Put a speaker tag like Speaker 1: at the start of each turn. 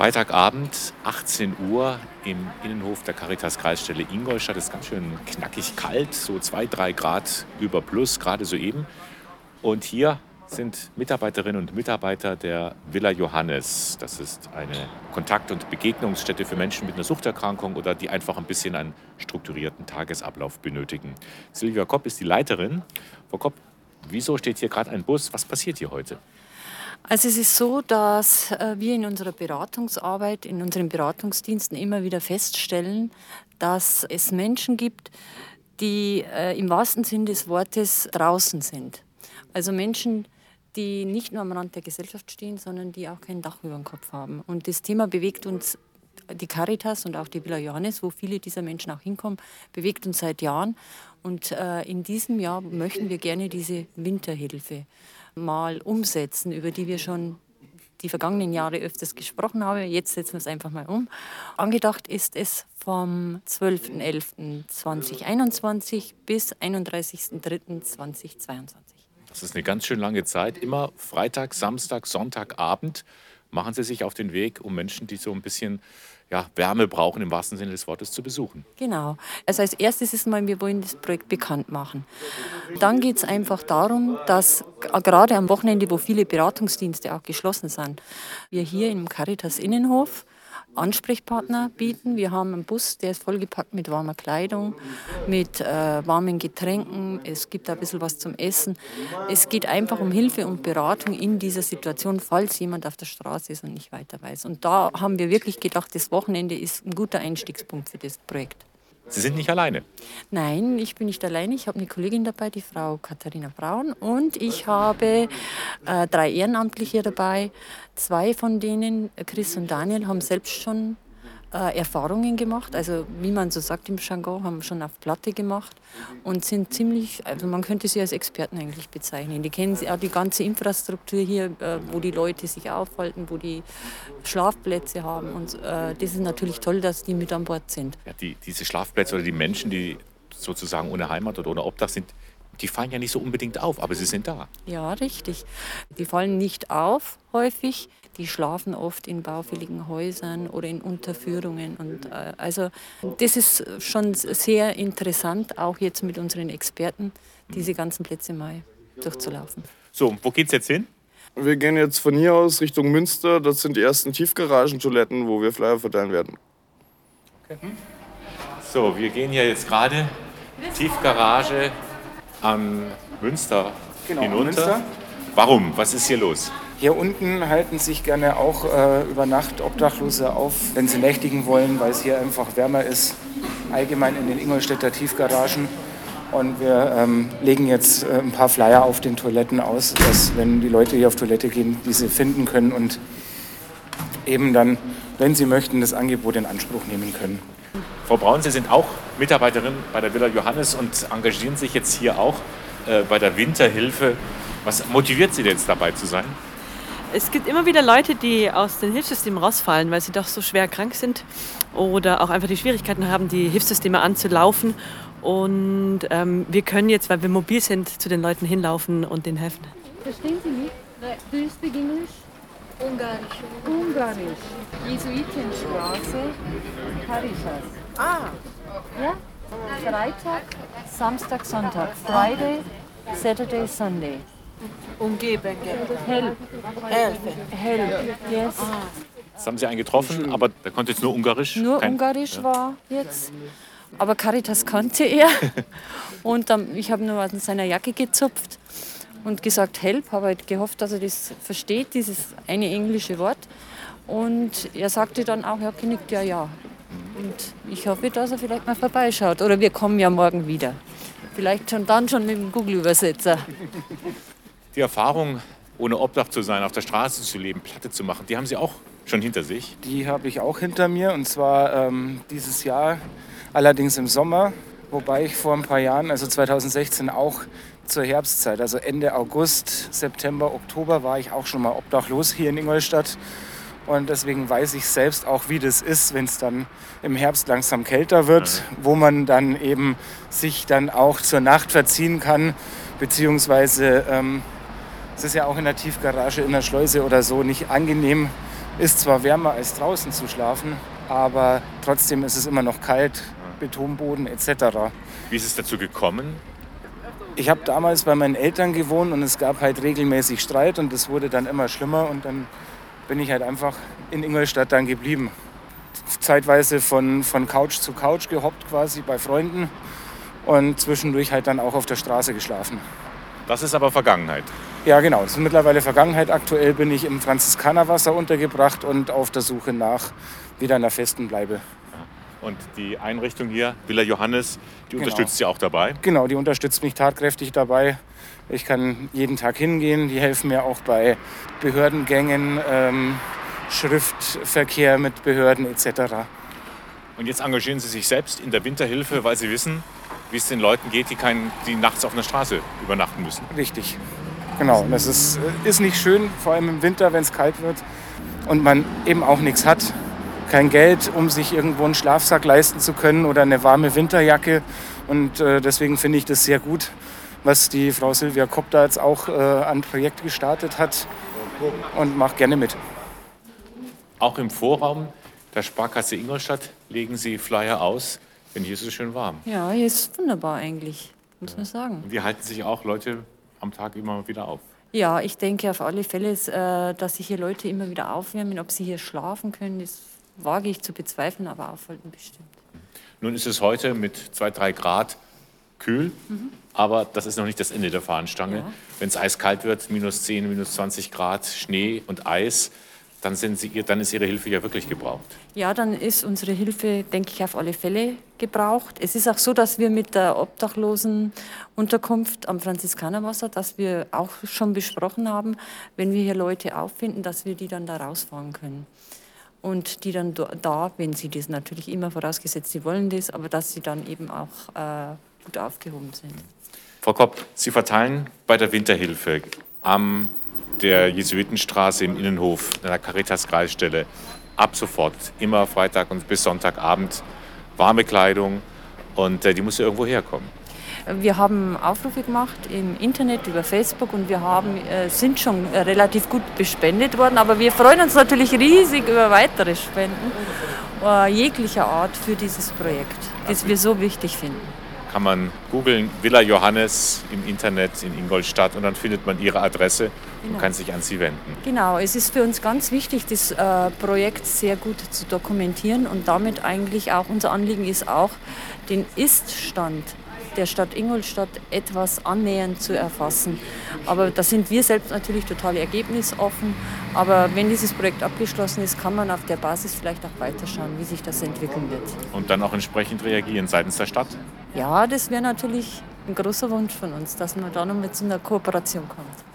Speaker 1: Freitagabend, 18 Uhr im Innenhof der Caritas Kreisstelle Ingolstadt. Es ist ganz schön knackig kalt, so 2, 3 Grad über Plus, gerade soeben. Und hier sind Mitarbeiterinnen und Mitarbeiter der Villa Johannes. Das ist eine Kontakt- und Begegnungsstätte für Menschen mit einer Suchterkrankung oder die einfach ein bisschen einen strukturierten Tagesablauf benötigen. Silvia Kopp ist die Leiterin. Frau Kopp, wieso steht hier gerade ein Bus? Was passiert hier heute?
Speaker 2: Also es ist so, dass äh, wir in unserer Beratungsarbeit, in unseren Beratungsdiensten immer wieder feststellen, dass es Menschen gibt, die äh, im wahrsten Sinn des Wortes draußen sind. Also Menschen, die nicht nur am Rand der Gesellschaft stehen, sondern die auch kein Dach über dem Kopf haben. Und das Thema bewegt uns, die Caritas und auch die Villa Johannes, wo viele dieser Menschen auch hinkommen, bewegt uns seit Jahren. Und äh, in diesem Jahr möchten wir gerne diese Winterhilfe mal umsetzen, über die wir schon die vergangenen Jahre öfters gesprochen haben. Jetzt setzen wir es einfach mal um. Angedacht ist es vom 12.11.2021 bis 31.03.2022.
Speaker 1: Das ist eine ganz schön lange Zeit. Immer Freitag, Samstag, Sonntagabend machen Sie sich auf den Weg, um Menschen, die so ein bisschen ja, Wärme brauchen, im wahrsten Sinne des Wortes, zu besuchen.
Speaker 2: Genau. Also als erstes ist mal, wir wollen das Projekt bekannt machen. Dann geht es einfach darum, dass gerade am Wochenende, wo viele Beratungsdienste auch geschlossen sind, wir hier im Caritas Innenhof Ansprechpartner bieten. Wir haben einen Bus, der ist vollgepackt mit warmer Kleidung, mit äh, warmen Getränken. Es gibt ein bisschen was zum Essen. Es geht einfach um Hilfe und Beratung in dieser Situation, falls jemand auf der Straße ist und nicht weiter weiß. Und da haben wir wirklich gedacht, das Wochenende ist ein guter Einstiegspunkt für das Projekt.
Speaker 1: Sie sind nicht alleine?
Speaker 2: Nein, ich bin nicht alleine. Ich habe eine Kollegin dabei, die Frau Katharina Braun. Und ich habe äh, drei Ehrenamtliche dabei. Zwei von denen, Chris und Daniel, haben selbst schon äh, Erfahrungen gemacht, also wie man so sagt im Jargon, haben schon auf Platte gemacht und sind ziemlich, also man könnte sie als Experten eigentlich bezeichnen. Die kennen auch die ganze Infrastruktur hier, äh, wo die Leute sich aufhalten, wo die Schlafplätze haben und äh, das ist natürlich toll, dass die mit an Bord sind.
Speaker 1: Ja, die, diese Schlafplätze oder die Menschen, die sozusagen ohne Heimat oder ohne Obdach sind, die fallen ja nicht so unbedingt auf, aber sie sind da.
Speaker 2: Ja, richtig. Die fallen nicht auf häufig. Die schlafen oft in baufälligen Häusern oder in Unterführungen. Und, äh, also das ist schon sehr interessant, auch jetzt mit unseren Experten, diese ganzen Plätze mal durchzulaufen.
Speaker 1: So, wo geht's jetzt hin?
Speaker 3: Wir gehen jetzt von hier aus Richtung Münster. Das sind die ersten Tiefgaragentoiletten, wo wir Flyer verteilen werden.
Speaker 1: Okay. So, wir gehen hier jetzt gerade Tiefgarage am Münster
Speaker 4: genau,
Speaker 1: hinunter.
Speaker 4: Münster.
Speaker 1: Warum? Was ist hier los?
Speaker 4: Hier unten halten sich gerne auch äh, über Nacht Obdachlose auf, wenn sie nächtigen wollen, weil es hier einfach wärmer ist, allgemein in den Ingolstädter Tiefgaragen. Und wir ähm, legen jetzt äh, ein paar Flyer auf den Toiletten aus, dass wenn die Leute hier auf Toilette gehen, diese finden können und eben dann, wenn sie möchten, das Angebot in Anspruch nehmen können.
Speaker 1: Frau Braun, Sie sind auch Mitarbeiterin bei der Villa Johannes und engagieren sich jetzt hier auch äh, bei der Winterhilfe. Was motiviert Sie denn jetzt dabei zu sein?
Speaker 5: Es gibt immer wieder Leute, die aus den Hilfssystemen rausfallen, weil sie doch so schwer krank sind oder auch einfach die Schwierigkeiten haben, die Hilfssysteme anzulaufen. Und ähm, wir können jetzt, weil wir mobil sind, zu den Leuten hinlaufen und denen helfen.
Speaker 6: Verstehen Sie mich? Do you speak English? Ungarisch. Ungarisch. Jesuitenstraße, Caritas.
Speaker 2: Ah.
Speaker 6: Ja? Freitag, Samstag, Sonntag. Friday, Saturday, Sunday.
Speaker 5: Umgeben.
Speaker 6: Help.
Speaker 5: Helfen.
Speaker 6: Help, yes.
Speaker 1: Das haben Sie einen getroffen, aber der konnte jetzt nur Ungarisch.
Speaker 2: Nur
Speaker 1: Kein-
Speaker 2: Ungarisch war jetzt. Aber Caritas kannte er. Und dann, ich habe nur an seiner Jacke gezupft und gesagt, help. Habe halt gehofft, dass er das versteht, dieses eine englische Wort. Und er sagte dann auch, ja, genickt, ja, ja. Und ich hoffe, dass er vielleicht mal vorbeischaut. Oder wir kommen ja morgen wieder. Vielleicht schon dann schon mit dem Google-Übersetzer.
Speaker 1: Die Erfahrung, ohne Obdach zu sein, auf der Straße zu leben, Platte zu machen, die haben Sie auch schon hinter sich.
Speaker 4: Die habe ich auch hinter mir und zwar ähm, dieses Jahr, allerdings im Sommer, wobei ich vor ein paar Jahren, also 2016 auch zur Herbstzeit, also Ende August, September, Oktober war ich auch schon mal obdachlos hier in Ingolstadt. Und deswegen weiß ich selbst auch, wie das ist, wenn es dann im Herbst langsam kälter wird, wo man dann eben sich dann auch zur Nacht verziehen kann, beziehungsweise ähm, es ist ja auch in der Tiefgarage, in der Schleuse oder so nicht angenehm, ist zwar wärmer als draußen zu schlafen, aber trotzdem ist es immer noch kalt, Betonboden etc.
Speaker 1: Wie ist es dazu gekommen?
Speaker 4: Ich habe damals bei meinen Eltern gewohnt und es gab halt regelmäßig Streit und es wurde dann immer schlimmer und dann bin ich halt einfach in Ingolstadt dann geblieben. Zeitweise von, von Couch zu Couch gehoppt quasi bei Freunden und zwischendurch halt dann auch auf der Straße geschlafen.
Speaker 1: Das ist aber Vergangenheit.
Speaker 4: Ja, genau. Das ist mittlerweile Vergangenheit. Aktuell bin ich im Franziskanerwasser untergebracht und auf der Suche nach wieder einer festen Bleibe.
Speaker 1: Und die Einrichtung hier, Villa Johannes, die
Speaker 4: Genau.
Speaker 1: unterstützt Sie auch dabei.
Speaker 4: Genau, die unterstützt mich tatkräftig dabei. Ich kann jeden Tag hingehen. Die helfen mir auch bei Behördengängen, ähm, Schriftverkehr mit Behörden etc.
Speaker 1: Und jetzt engagieren Sie sich selbst in der Winterhilfe, weil Sie wissen, wie es den Leuten geht, die, kein, die nachts auf einer Straße übernachten müssen.
Speaker 4: Richtig. Genau, und das ist, äh, ist nicht schön, vor allem im Winter, wenn es kalt wird und man eben auch nichts hat. Kein Geld, um sich irgendwo einen Schlafsack leisten zu können oder eine warme Winterjacke. Und äh, deswegen finde ich das sehr gut, was die Frau Silvia Kopp da jetzt auch äh, an Projekt gestartet hat und macht gerne mit.
Speaker 1: Auch im Vorraum der Sparkasse Ingolstadt legen Sie Flyer aus, wenn hier so schön warm.
Speaker 2: Ja, hier ist wunderbar eigentlich, muss man sagen.
Speaker 1: Und die halten sich auch Leute am Tag immer wieder auf.
Speaker 2: Ja, ich denke auf alle Fälle, äh, dass sich hier Leute immer wieder aufwärmen. Ob sie hier schlafen können, das wage ich zu bezweifeln, aber aufhalten bestimmt.
Speaker 1: Nun ist es heute mit 2, 3 Grad kühl, aber das ist noch nicht das Ende der Fahnenstange.
Speaker 2: Ja.
Speaker 1: Wenn es eiskalt wird, minus 10, minus 20 Grad, Schnee und Eis, dann, sind Sie, dann ist Ihre Hilfe ja wirklich gebraucht.
Speaker 2: Ja, dann ist unsere Hilfe, denke ich, auf alle Fälle gebraucht. Es ist auch so, dass wir mit der Obdachlosenunterkunft am Franziskanerwasser, dass wir auch schon besprochen haben, wenn wir hier Leute auffinden, dass wir die dann da rausfahren können. Und die dann da, wenn sie das natürlich immer vorausgesetzt, sie wollen das, aber dass sie dann eben auch äh, gut aufgehoben sind.
Speaker 1: Frau Kopp, Sie verteilen bei der Winterhilfe am der Jesuitenstraße im Innenhof einer Caritas-Kreisstelle ab sofort, immer Freitag und bis Sonntagabend, warme Kleidung und äh, die muss ja irgendwo herkommen.
Speaker 2: Wir haben Aufrufe gemacht im Internet, über Facebook und wir haben, äh, sind schon äh, relativ gut bespendet worden. Aber wir freuen uns natürlich riesig über weitere Spenden äh, jeglicher Art für dieses Projekt, das wir so wichtig finden.
Speaker 1: Kann man googeln, Villa Johannes im Internet in Ingolstadt und dann findet man Ihre Adresse und kann sich an Sie wenden.
Speaker 2: Genau, es ist für uns ganz wichtig, das Projekt sehr gut zu dokumentieren und damit eigentlich auch unser Anliegen ist auch, den Ist-Stand der Stadt Ingolstadt etwas annähernd zu erfassen. Aber da sind wir selbst natürlich total ergebnisoffen. Aber wenn dieses Projekt abgeschlossen ist, kann man auf der Basis vielleicht auch weiterschauen, wie sich das entwickeln wird.
Speaker 1: Und dann auch entsprechend reagieren seitens der Stadt.
Speaker 2: Ja, das wäre natürlich ein großer Wunsch von uns, dass man da noch mit so einer Kooperation kommt.